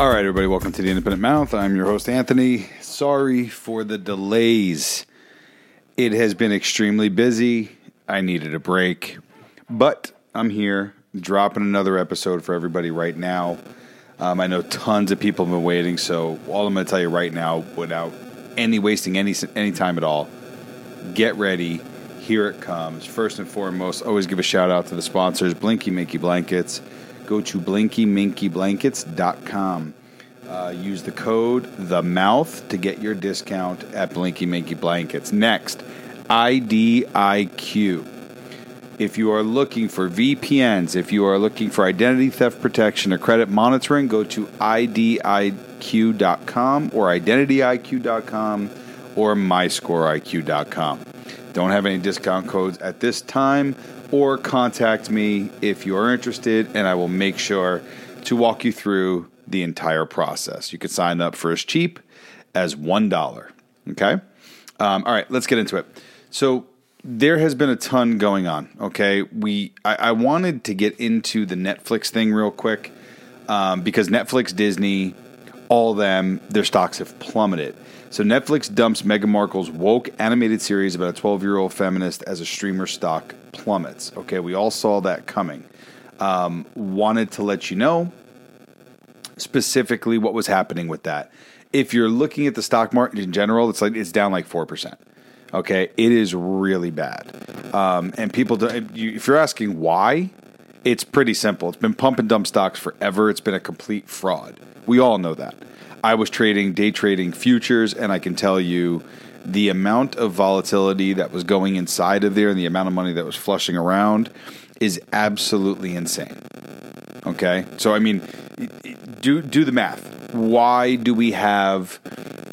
All right, everybody, welcome to the Independent Mouth. I'm your host, Anthony. Sorry for the delays. It has been extremely busy. I needed a break, but I'm here dropping another episode for everybody right now. Um, I know tons of people have been waiting, so all I'm going to tell you right now, without any wasting any any time at all, get ready. Here it comes. First and foremost, always give a shout out to the sponsors, Blinky Minky Blankets. Go to blinkymintyblankets.com. Uh, use the code the mouth to get your discount at Blinky Minky Blankets. Next, IDIQ. If you are looking for VPNs, if you are looking for identity theft protection or credit monitoring, go to IDIQ.com or IdentityIQ.com or MyScoreIQ.com. Don't have any discount codes at this time, or contact me if you are interested, and I will make sure to walk you through the entire process. You can sign up for as cheap as $1. Okay? Um, all right, let's get into it. So, there has been a ton going on. Okay, we I, I wanted to get into the Netflix thing real quick um, because Netflix, Disney, all them, their stocks have plummeted. So Netflix dumps Meghan Markle's woke animated series about a 12 year old feminist as a streamer stock plummets. Okay, we all saw that coming. Um, wanted to let you know specifically what was happening with that. If you're looking at the stock market in general, it's like it's down like four percent. Okay, it is really bad. Um, and people, do, if you're asking why, it's pretty simple. It's been pump and dump stocks forever. It's been a complete fraud. We all know that. I was trading day trading futures, and I can tell you the amount of volatility that was going inside of there and the amount of money that was flushing around is absolutely insane. Okay, so I mean, do do the math. Why do we have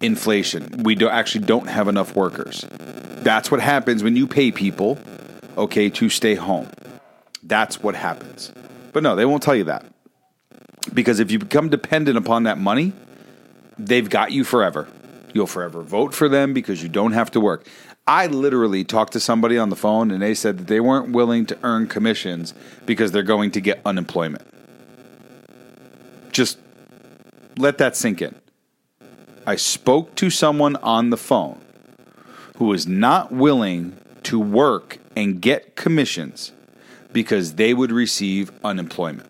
inflation? We do actually don't have enough workers. That's what happens when you pay people, okay, to stay home. That's what happens. But no, they won't tell you that. Because if you become dependent upon that money, they've got you forever. You'll forever vote for them because you don't have to work. I literally talked to somebody on the phone and they said that they weren't willing to earn commissions because they're going to get unemployment. Just let that sink in. I spoke to someone on the phone who was not willing to work and get commissions because they would receive unemployment.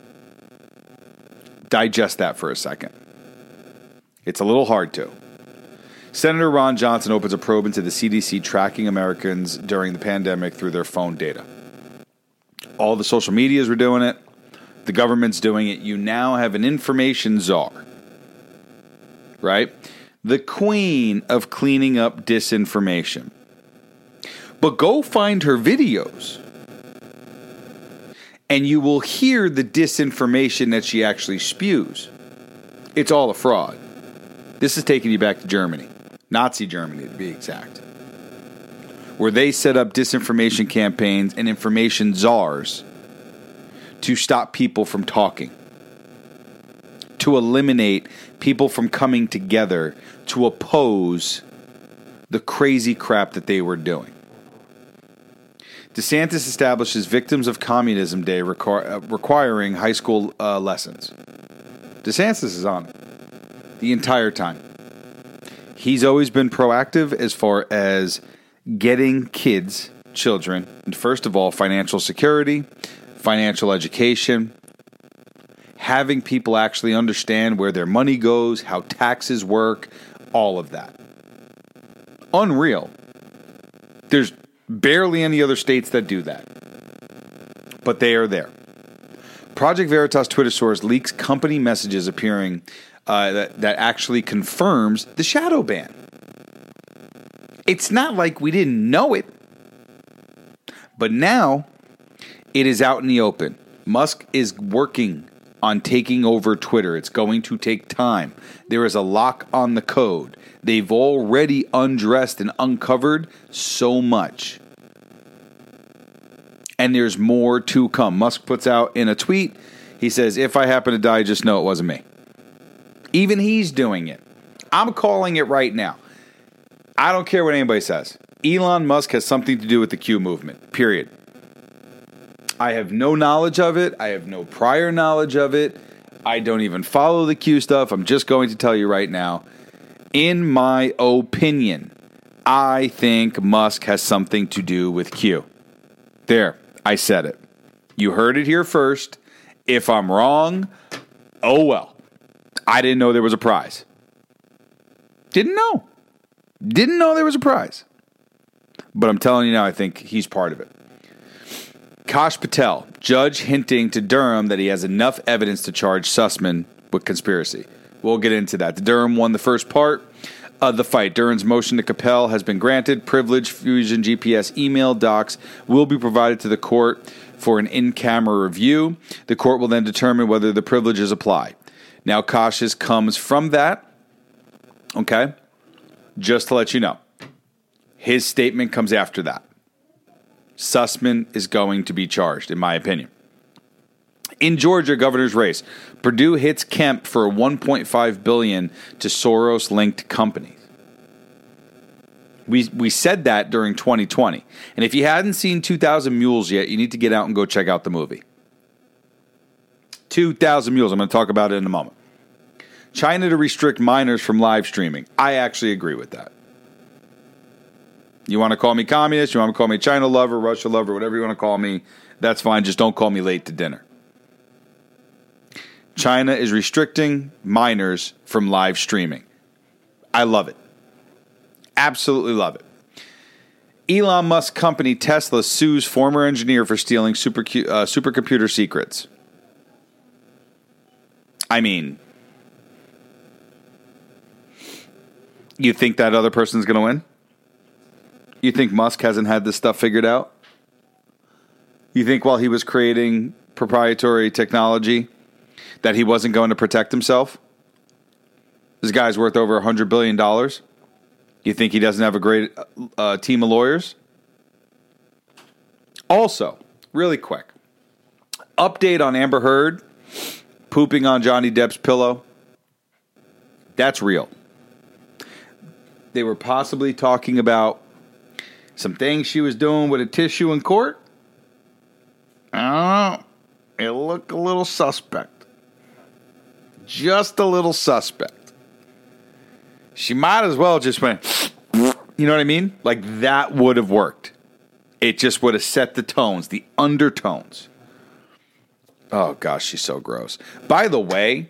Digest that for a second. It's a little hard to. Senator Ron Johnson opens a probe into the CDC tracking Americans during the pandemic through their phone data. All the social medias were doing it. The government's doing it. You now have an information czar, right? The queen of cleaning up disinformation. But go find her videos, and you will hear the disinformation that she actually spews. It's all a fraud. This is taking you back to Germany, Nazi Germany to be exact, where they set up disinformation campaigns and information czars to stop people from talking, to eliminate people from coming together to oppose the crazy crap that they were doing. DeSantis establishes Victims of Communism Day requir- uh, requiring high school uh, lessons. DeSantis is on it the entire time. He's always been proactive as far as getting kids, children, first of all, financial security, financial education, having people actually understand where their money goes, how taxes work, all of that. Unreal. There's barely any other states that do that, but they are there. Project Veritas Twitter source leaks company messages appearing uh, that, that actually confirms the shadow ban. It's not like we didn't know it, but now it is out in the open. Musk is working on taking over Twitter. It's going to take time. There is a lock on the code. They've already undressed and uncovered so much. And there's more to come. Musk puts out in a tweet, he says, If I happen to die, just know it wasn't me. Even he's doing it. I'm calling it right now. I don't care what anybody says. Elon Musk has something to do with the Q movement, period. I have no knowledge of it. I have no prior knowledge of it. I don't even follow the Q stuff. I'm just going to tell you right now. In my opinion, I think Musk has something to do with Q. There, I said it. You heard it here first. If I'm wrong, oh well. I didn't know there was a prize. Didn't know. Didn't know there was a prize. But I'm telling you now, I think he's part of it. Kash Patel, judge hinting to Durham that he has enough evidence to charge Sussman with conspiracy. We'll get into that. The Durham won the first part of the fight. Durham's motion to compel has been granted. Privilege Fusion GPS email docs will be provided to the court for an in camera review. The court will then determine whether the privileges apply. Now, Kash's comes from that. Okay? Just to let you know, his statement comes after that. Sussman is going to be charged, in my opinion. In Georgia governor's race, Perdue hits Kemp for 1.5 billion to Soros-linked companies. We we said that during 2020. And if you hadn't seen 2000 Mules yet, you need to get out and go check out the movie. 2000 Mules. I'm going to talk about it in a moment. China to restrict minors from live streaming. I actually agree with that. You want to call me communist, you want to call me China lover, Russia lover, whatever you want to call me, that's fine. Just don't call me late to dinner. China is restricting minors from live streaming. I love it. Absolutely love it. Elon Musk company Tesla sues former engineer for stealing super, uh, supercomputer secrets. I mean, you think that other person's going to win? You think Musk hasn't had this stuff figured out? You think while he was creating proprietary technology that he wasn't going to protect himself? This guy's worth over $100 billion. You think he doesn't have a great uh, team of lawyers? Also, really quick update on Amber Heard pooping on Johnny Depp's pillow. That's real. They were possibly talking about some things she was doing with a tissue in court. I. It looked a little suspect. Just a little suspect. She might as well just went, you know what I mean? Like that would have worked. It just would have set the tones, the undertones. Oh gosh, she's so gross. By the way,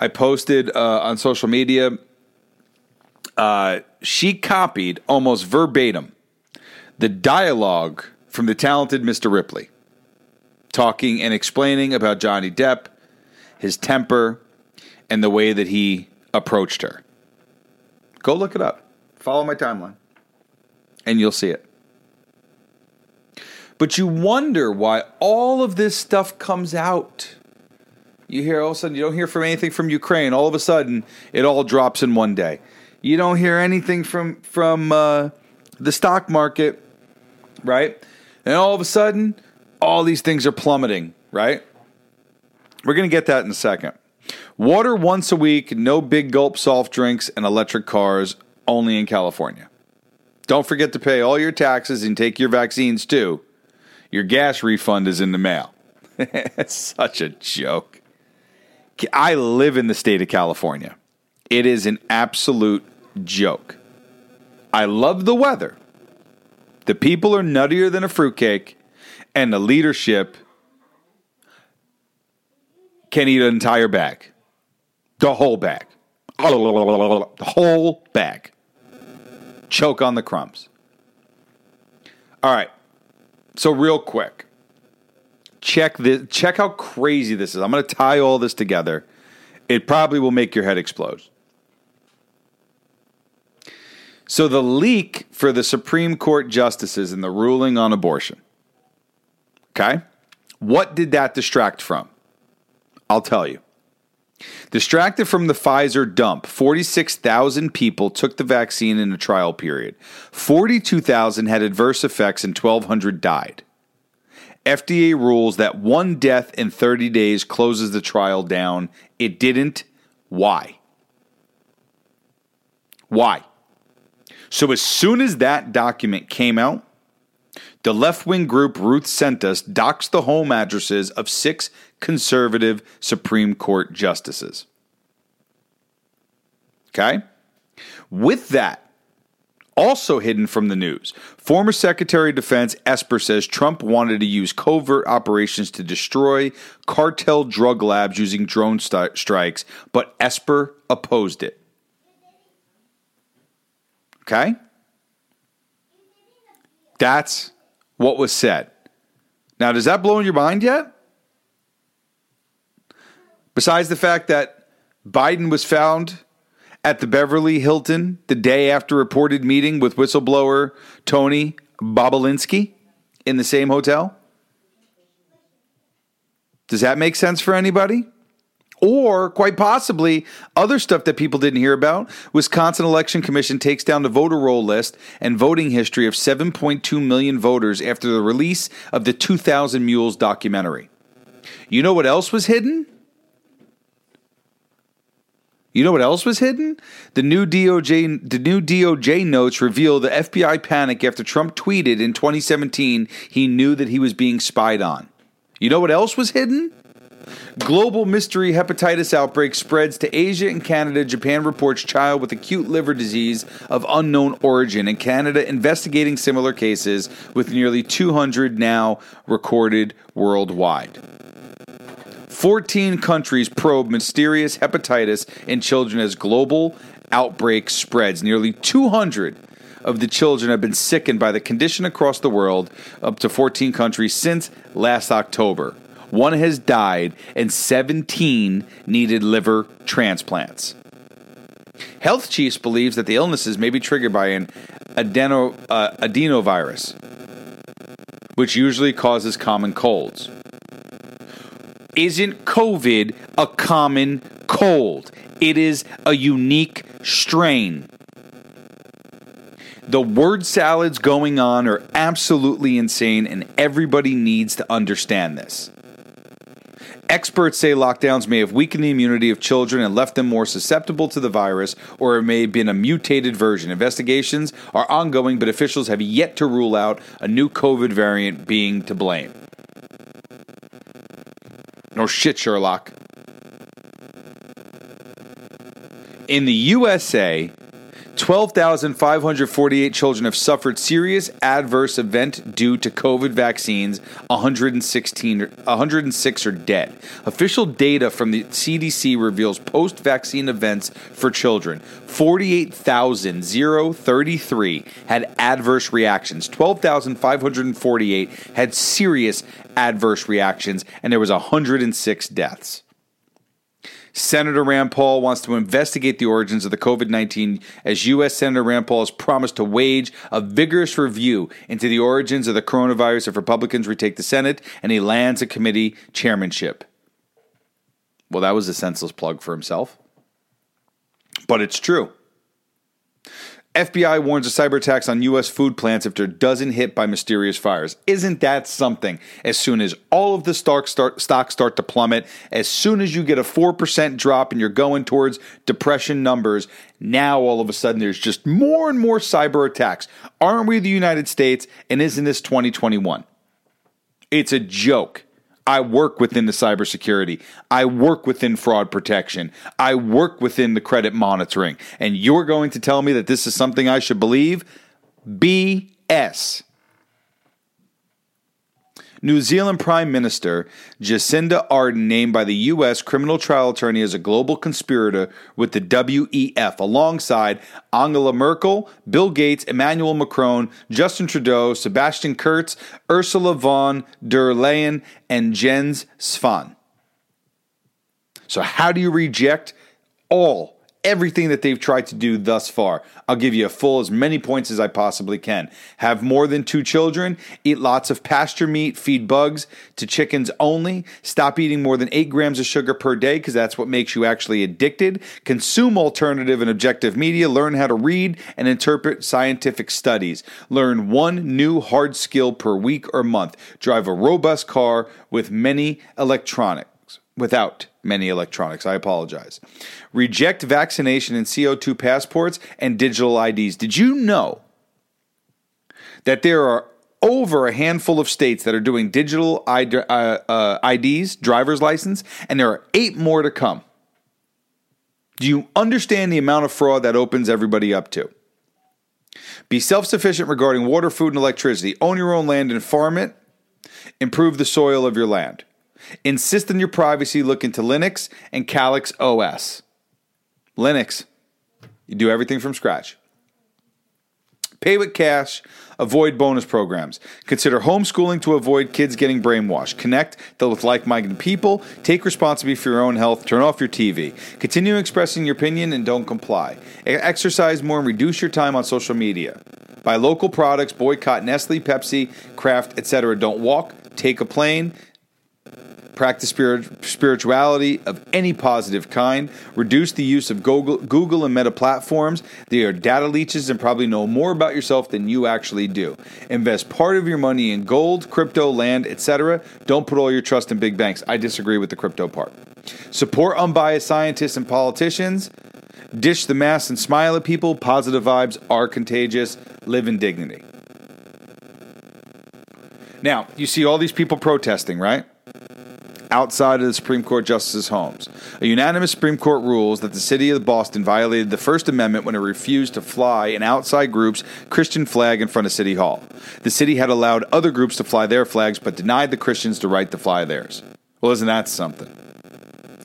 I posted uh, on social media. Uh, she copied almost verbatim the dialogue from the talented Mr. Ripley, talking and explaining about Johnny Depp, his temper, and the way that he approached her. Go look it up. Follow my timeline, and you'll see it. But you wonder why all of this stuff comes out. You hear all of a sudden, you don't hear from anything from Ukraine. All of a sudden, it all drops in one day. You don't hear anything from from uh, the stock market right? And all of a sudden, all these things are plummeting, right? We're going to get that in a second. Water once a week, no big gulp soft drinks, and electric cars only in California. Don't forget to pay all your taxes and take your vaccines too. Your gas refund is in the mail. it's such a joke. I live in the state of California. It is an absolute joke. I love the weather. The people are nuttier than a fruitcake, and the leadership can eat an entire bag. The whole bag. The whole bag. Choke on the crumbs. All right. So real quick. Check this check how crazy this is. I'm going to tie all this together. It probably will make your head explode. So the leak for the Supreme Court justices in the ruling on abortion. Okay? What did that distract from? I'll tell you. Distracted from the Pfizer dump, 46,000 people took the vaccine in a trial period. 42,000 had adverse effects and 1,200 died. FDA rules that one death in 30 days closes the trial down. It didn't. Why? Why? So as soon as that document came out, The left wing group Ruth sent us docks the home addresses of six conservative Supreme Court justices. Okay? With that, also hidden from the news, former Secretary of Defense Esper says Trump wanted to use covert operations to destroy cartel drug labs using drone st- strikes, but Esper opposed it. Okay? That's what was said. Now, does that blow in your mind yet? Besides the fact that Biden was found at the Beverly Hilton the day after reported meeting with whistleblower Tony Bobulinski in the same hotel? Does that make sense for anybody? Or quite possibly other stuff that people didn't hear about. Wisconsin Election Commission takes down the voter roll list and voting history of 7.2 million voters after the release of the 2000 Mules documentary. You know what else was hidden? You know what else was hidden? The new DOJ the new DOJ notes reveal the FBI panic after Trump tweeted in 2017 he knew that he was being spied on. You know what else was hidden? Global mystery hepatitis outbreak spreads to Asia and Canada. Japan reports child with acute liver disease of unknown origin. And Canada investigating similar cases with nearly 200 now recorded worldwide. 14 countries probe mysterious hepatitis in children as global outbreak spreads. Nearly 200 of the children have been sickened by the condition across the world, up to 14 countries since last October. One has died, and 17 needed liver transplants. Health Chiefs believes that the illnesses may be triggered by an adeno, uh, adenovirus, which usually causes common colds. Isn't COVID a common cold? It is a unique strain. The word salads going on are absolutely insane, and everybody needs to understand this. Experts say lockdowns may have weakened the immunity of children and left them more susceptible to the virus, or it may have been a mutated version. Investigations are ongoing, but officials have yet to rule out a new COVID variant being to blame. No shit, Sherlock. In the USA, 12,548 children have suffered serious adverse event due to COVID vaccines. 116, 106 are dead. Official data from the CDC reveals post-vaccine events for children. 48,033 had adverse reactions. 12,548 had serious adverse reactions, and there was 106 deaths. Senator Rand Paul wants to investigate the origins of the COVID 19 as U.S. Senator Rand Paul has promised to wage a vigorous review into the origins of the coronavirus if Republicans retake the Senate and he lands a committee chairmanship. Well, that was a senseless plug for himself. But it's true. FBI warns of cyber attacks on U.S. food plants if they're dozen hit by mysterious fires. Isn't that something? As soon as all of the stocks start, stocks start to plummet, as soon as you get a 4% drop and you're going towards depression numbers, now all of a sudden there's just more and more cyber attacks. Aren't we the United States? And isn't this 2021? It's a joke. I work within the cybersecurity. I work within fraud protection. I work within the credit monitoring. And you're going to tell me that this is something I should believe? BS. New Zealand Prime Minister Jacinda Ardern named by the U.S. criminal trial attorney as a global conspirator with the WEF alongside Angela Merkel, Bill Gates, Emmanuel Macron, Justin Trudeau, Sebastian Kurz, Ursula von der Leyen, and Jens Spahn. So, how do you reject all everything that they've tried to do thus far. I'll give you a full as many points as I possibly can. Have more than two children, eat lots of pasture meat, feed bugs to chickens only, stop eating more than eight grams of sugar per day because that's what makes you actually addicted, consume alternative and objective media, learn how to read and interpret scientific studies, learn one new hard skill per week or month, drive a robust car with many electronics without many electronics. I apologize. Reject vaccination and CO2 passports and digital IDs. Did you know that there are over a handful of states that are doing digital ID, uh, uh, IDs, driver's license, and there are eight more to come. Do you understand the amount of fraud that opens everybody up to? Be self sufficient regarding water, food, and electricity. Own your own land and farm it. Improve the soil of your land. Insist on your privacy. Look into Linux and Calyx OS. Linux, you do everything from scratch. Pay with cash. Avoid bonus programs. Consider homeschooling to avoid kids getting brainwashed. Connect with like minded people. Take responsibility for your own health. Turn off your TV. Continue expressing your opinion and don't comply. Exercise more and reduce your time on social media. Buy local products. Boycott Nestle, Pepsi, Kraft, etc. Don't walk. Take a plane practice spirit, spirituality of any positive kind, reduce the use of Google, Google and Meta platforms. They are data leeches and probably know more about yourself than you actually do. Invest part of your money in gold, crypto, land, etc. Don't put all your trust in big banks. I disagree with the crypto part. Support unbiased scientists and politicians. Dish the mask and smile at people. Positive vibes are contagious. Live in dignity. Now, you see all these people protesting, right? Outside of the Supreme Court justices' homes. A unanimous Supreme Court rules that the city of Boston violated the First Amendment when it refused to fly an outside group's Christian flag in front of City Hall. The city had allowed other groups to fly their flags, but denied the Christians the right to fly theirs. Well, isn't that something?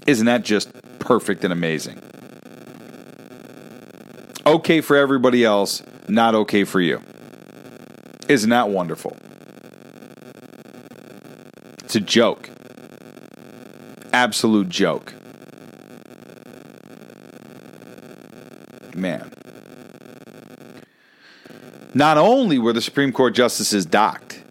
Isn't that just perfect and amazing? Okay for everybody else, not okay for you. Isn't that wonderful? It's a joke absolute joke. Man. Not only were the Supreme Court justices docked,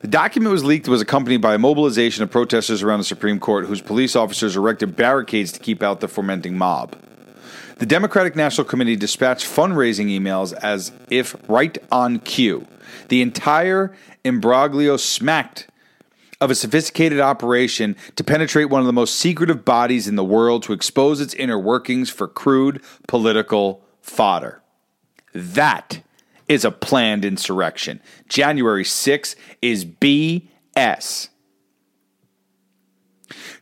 the document was leaked was accompanied by a mobilization of protesters around the Supreme Court whose police officers erected barricades to keep out the fermenting mob. The Democratic National Committee dispatched fundraising emails as if right on cue. The entire imbroglio smacked of a sophisticated operation to penetrate one of the most secretive bodies in the world to expose its inner workings for crude political fodder. That is a planned insurrection. January 6 is BS.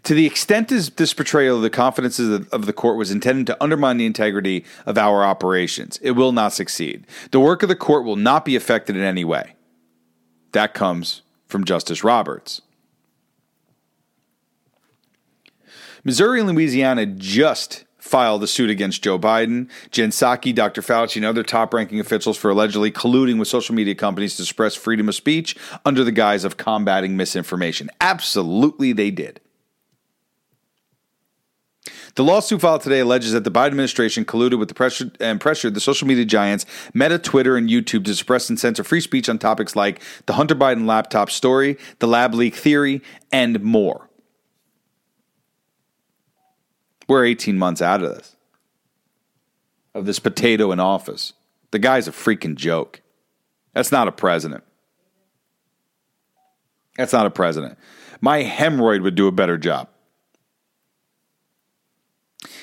To the extent this, this portrayal of the confidences of the court was intended to undermine the integrity of our operations, it will not succeed. The work of the court will not be affected in any way. That comes from Justice Roberts. Missouri and Louisiana just filed a suit against Joe Biden, Jen Psaki, Dr. Fauci, and other top ranking officials for allegedly colluding with social media companies to suppress freedom of speech under the guise of combating misinformation. Absolutely, they did. The lawsuit filed today alleges that the Biden administration colluded with the pressure and pressured the social media giants Meta, Twitter, and YouTube to suppress and censor free speech on topics like the Hunter Biden laptop story, the lab leak theory, and more. We're 18 months out of this, of this potato in office. The guy's a freaking joke. That's not a president. That's not a president. My hemorrhoid would do a better job.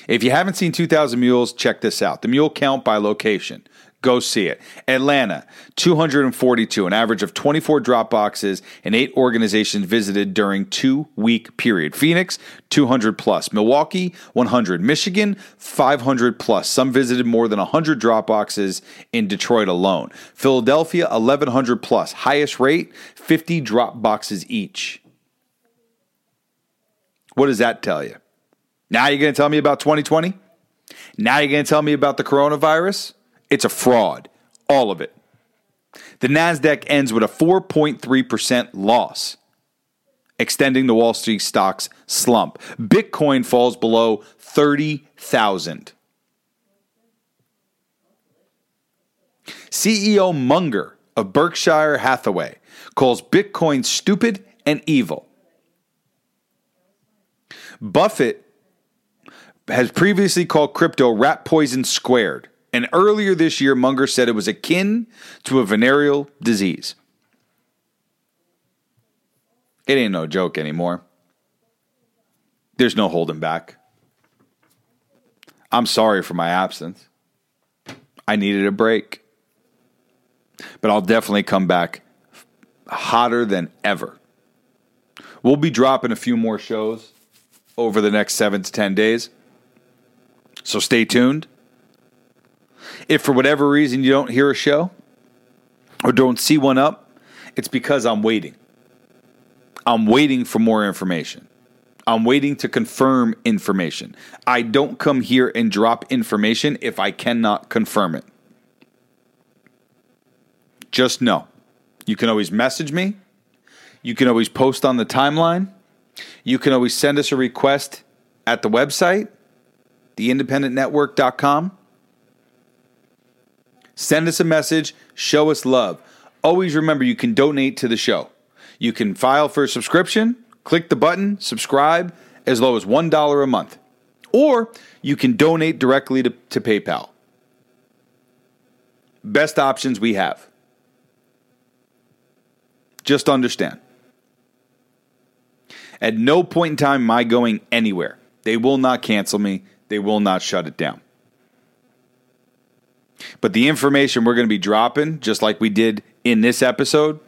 If you haven't seen 2000 Mules, check this out. The mule count by location. Go see it. Atlanta, 242, an average of 24 drop boxes and eight organizations visited during two week period. Phoenix, 200 plus. Milwaukee, 100. Michigan, 500 plus. Some visited more than 100 drop boxes in Detroit alone. Philadelphia, 1100 plus. Highest rate, 50 drop boxes each. What does that tell you? Now you're going to tell me about 2020? Now you're going to tell me about the coronavirus? It's a fraud, all of it. The NASDAQ ends with a 4.3% loss, extending the Wall Street stocks slump. Bitcoin falls below 30,000. CEO Munger of Berkshire Hathaway calls Bitcoin stupid and evil. Buffett has previously called crypto rat poison squared. And earlier this year, Munger said it was akin to a venereal disease. It ain't no joke anymore. There's no holding back. I'm sorry for my absence. I needed a break. But I'll definitely come back hotter than ever. We'll be dropping a few more shows over the next seven to 10 days. So stay tuned. If for whatever reason you don't hear a show or don't see one up, it's because I'm waiting. I'm waiting for more information. I'm waiting to confirm information. I don't come here and drop information if I cannot confirm it. Just know you can always message me. You can always post on the timeline. You can always send us a request at the website, theindependentnetwork.com. Send us a message, show us love. Always remember you can donate to the show. You can file for a subscription, click the button, subscribe, as low as $1 a month. Or you can donate directly to, to PayPal. Best options we have. Just understand. At no point in time am I going anywhere. They will not cancel me, they will not shut it down. But the information we're going to be dropping, just like we did in this episode,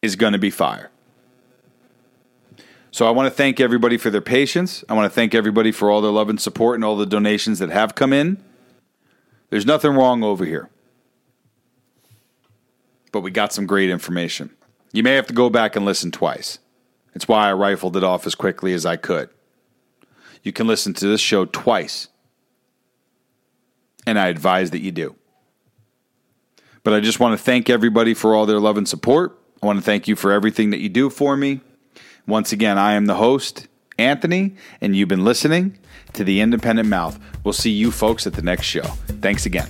is going to be fire. So I want to thank everybody for their patience. I want to thank everybody for all their love and support and all the donations that have come in. There's nothing wrong over here. But we got some great information. You may have to go back and listen twice. It's why I rifled it off as quickly as I could. You can listen to this show twice, and I advise that you do. But I just want to thank everybody for all their love and support. I want to thank you for everything that you do for me. Once again, I am the host, Anthony, and you've been listening to The Independent Mouth. We'll see you folks at the next show. Thanks again.